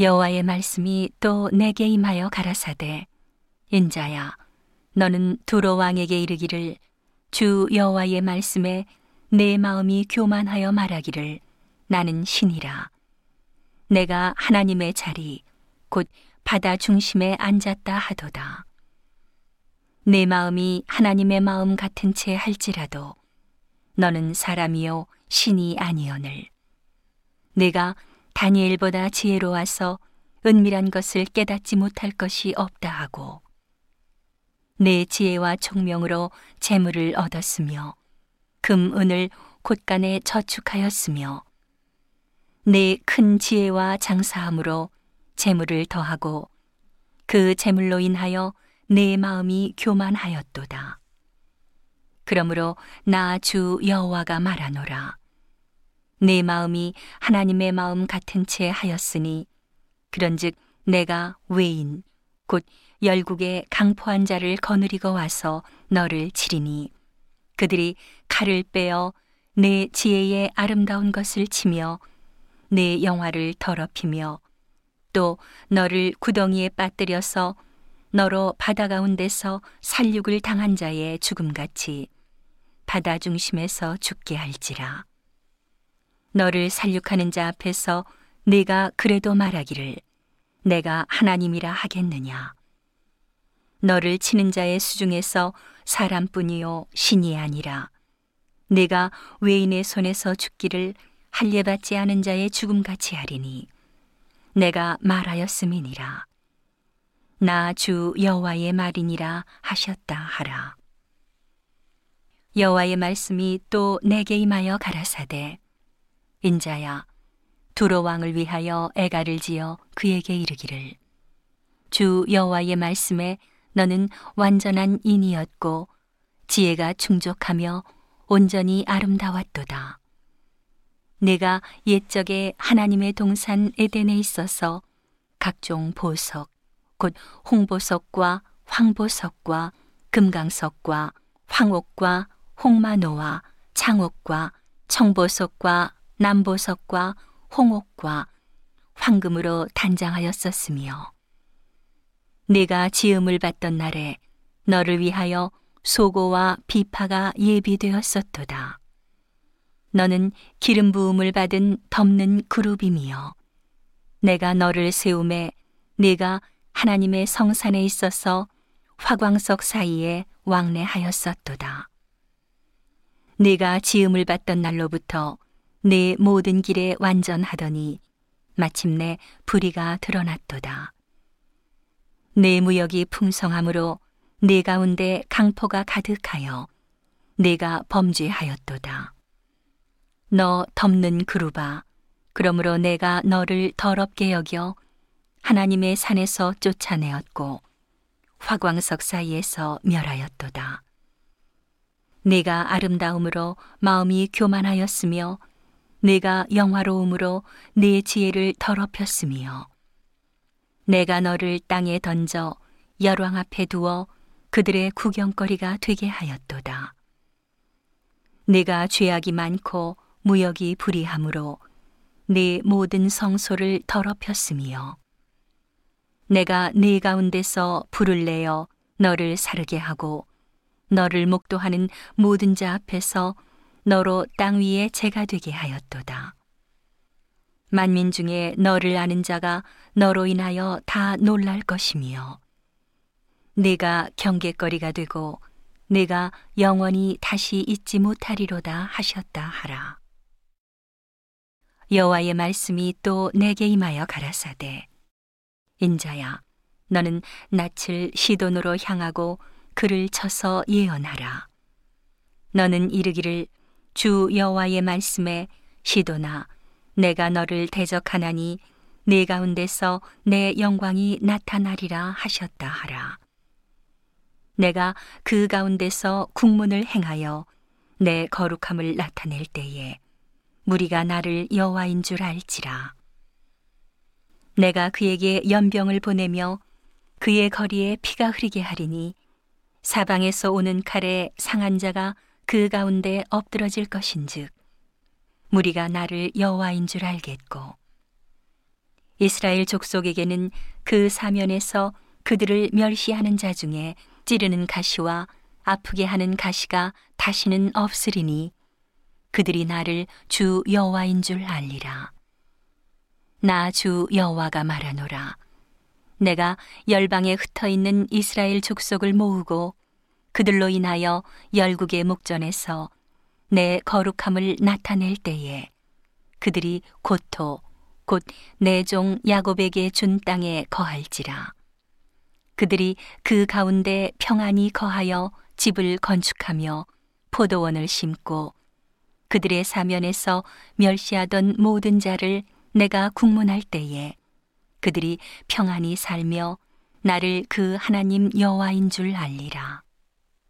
여호와의 말씀이 또 내게 임하여 가라사대 인자야 너는 두로 왕에게 이르기를 주 여호와의 말씀에 내 마음이 교만하여 말하기를 나는 신이라. 내가 하나님의 자리 곧 바다 중심에 앉았다 하도다. 내 마음이 하나님의 마음 같은 채 할지라도 너는 사람이요 신이 아니오늘. 내가 다니엘보다 지혜로워서 은밀한 것을 깨닫지 못할 것이 없다 하고 내 지혜와 총명으로 재물을 얻었으며 금 은을 곳간에 저축하였으며 내 큰 지혜와 장사함으로 재물을 더하고 그 재물로 인하여 내 마음이 교만하였도다. 그러므로 나 주 여호와가 말하노라. 내 마음이 하나님의 마음 같은 채 하였으니 그런즉 내가 외인 곧 열국의 강포한 자를 거느리고 와서 너를 치리니 그들이 칼을 빼어 내 지혜의 아름다운 것을 치며 내 영화를 더럽히며 또 너를 구덩이에 빠뜨려서 너로 바다 가운데서 살육을 당한 자의 죽음같이 바다 중심에서 죽게 할지라. 너를 살육하는 자 앞에서 네가 그래도 말하기를 내가 하나님이라 하겠느냐. 너를 치는 자의 수중에서 사람뿐이요 신이 아니라 내가 외인의 손에서 죽기를 할례받지 않은 자의 죽음같이 하리니 내가 말하였음이니라. 나 주 여호와의 말이니라 하셨다 하라. 여호와의 말씀이 또 내게 임하여 가라사대 인자야 두로 왕을 위하여 애가를 지어 그에게 이르기를 주 여호와의 말씀에 너는 완전한 인이었고 지혜가 충족하며 온전히 아름다웠도다. 내가 옛적에 하나님의 동산 에덴에 있어서 각종 보석, 곧 홍보석과 황보석과 금강석과 황옥과 홍마노와 창옥과 청보석과 남보석과 홍옥과 황금으로 단장하였었으며 내가 지음을 받던 날에 너를 위하여 소고와 비파가 예비되었었도다. 너는 기름 부음을 받은 덮는 그룹이며 내가 너를 세움에 내가 하나님의 성산에 있어서 화광석 사이에 왕래하였었도다. 내가 지음을 받던 날로부터 내 모든 길에 완전하더니 마침내 불의가 드러났도다. 내 무역이 풍성함으로 내 가운데 강포가 가득하여 내가 범죄하였도다. 너 덮는 그루바, 그러므로 내가 너를 더럽게 여겨 하나님의 산에서 쫓아내었고 화광석 사이에서 멸하였도다. 내가 아름다움으로 마음이 교만하였으며 내가 영화로움으로 내 지혜를 더럽혔으며 내가 너를 땅에 던져 열왕 앞에 두어 그들의 구경거리가 되게 하였도다. 내가 죄악이 많고 무역이 불이함으로 네 모든 성소를 더럽혔으며 내가 네 가운데서 불을 내어 너를 사르게 하고 너를 목도하는 모든 자 앞에서 너로 땅 위에 재가 되게 하였도다. 만민 중에 너를 아는 자가 너로 인하여 다 놀랄 것이며 내가 경계거리가 되고 내가 영원히 다시 잊지 못하리로다 하셨다 하라. 여호와의 말씀이 또 내게 임하여 가라사대 인자야 너는 낯을 시돈으로 향하고 그를 쳐서 예언하라. 너는 이르기를 주 여호와의 말씀에 시도나 내가 너를 대적하나니 내 가운데서 내 영광이 나타나리라 하셨다 하라. 내가 그 가운데서 국문을 행하여 내 거룩함을 나타낼 때에 무리가 나를 여호와인 줄 알지라. 내가 그에게 연병을 보내며 그의 거리에 피가 흐르게 하리니 사방에서 오는 칼에 상한 자가 그 가운데 엎드러질 것인즉 무리가 나를 여호와인 줄 알겠고 이스라엘 족속에게는 그 사면에서 그들을 멸시하는 자 중에 찌르는 가시와 아프게 하는 가시가 다시는 없으리니 그들이 나를 주 여호와인 줄 알리라. 나 주 여호와가 말하노라. 내가 열방에 흩어 있는 이스라엘 족속을 모으고 그들로 인하여 열국의 목전에서 내 거룩함을 나타낼 때에 그들이 고토 곧 내 종 야곱에게 준 땅에 거할지라 그들이 그 가운데 평안히 거하여 집을 건축하며 포도원을 심고 그들의 사면에서 멸시하던 모든 자를 내가 국문할 때에 그들이 평안히 살며 나를 그 하나님 여호와인 줄 알리라.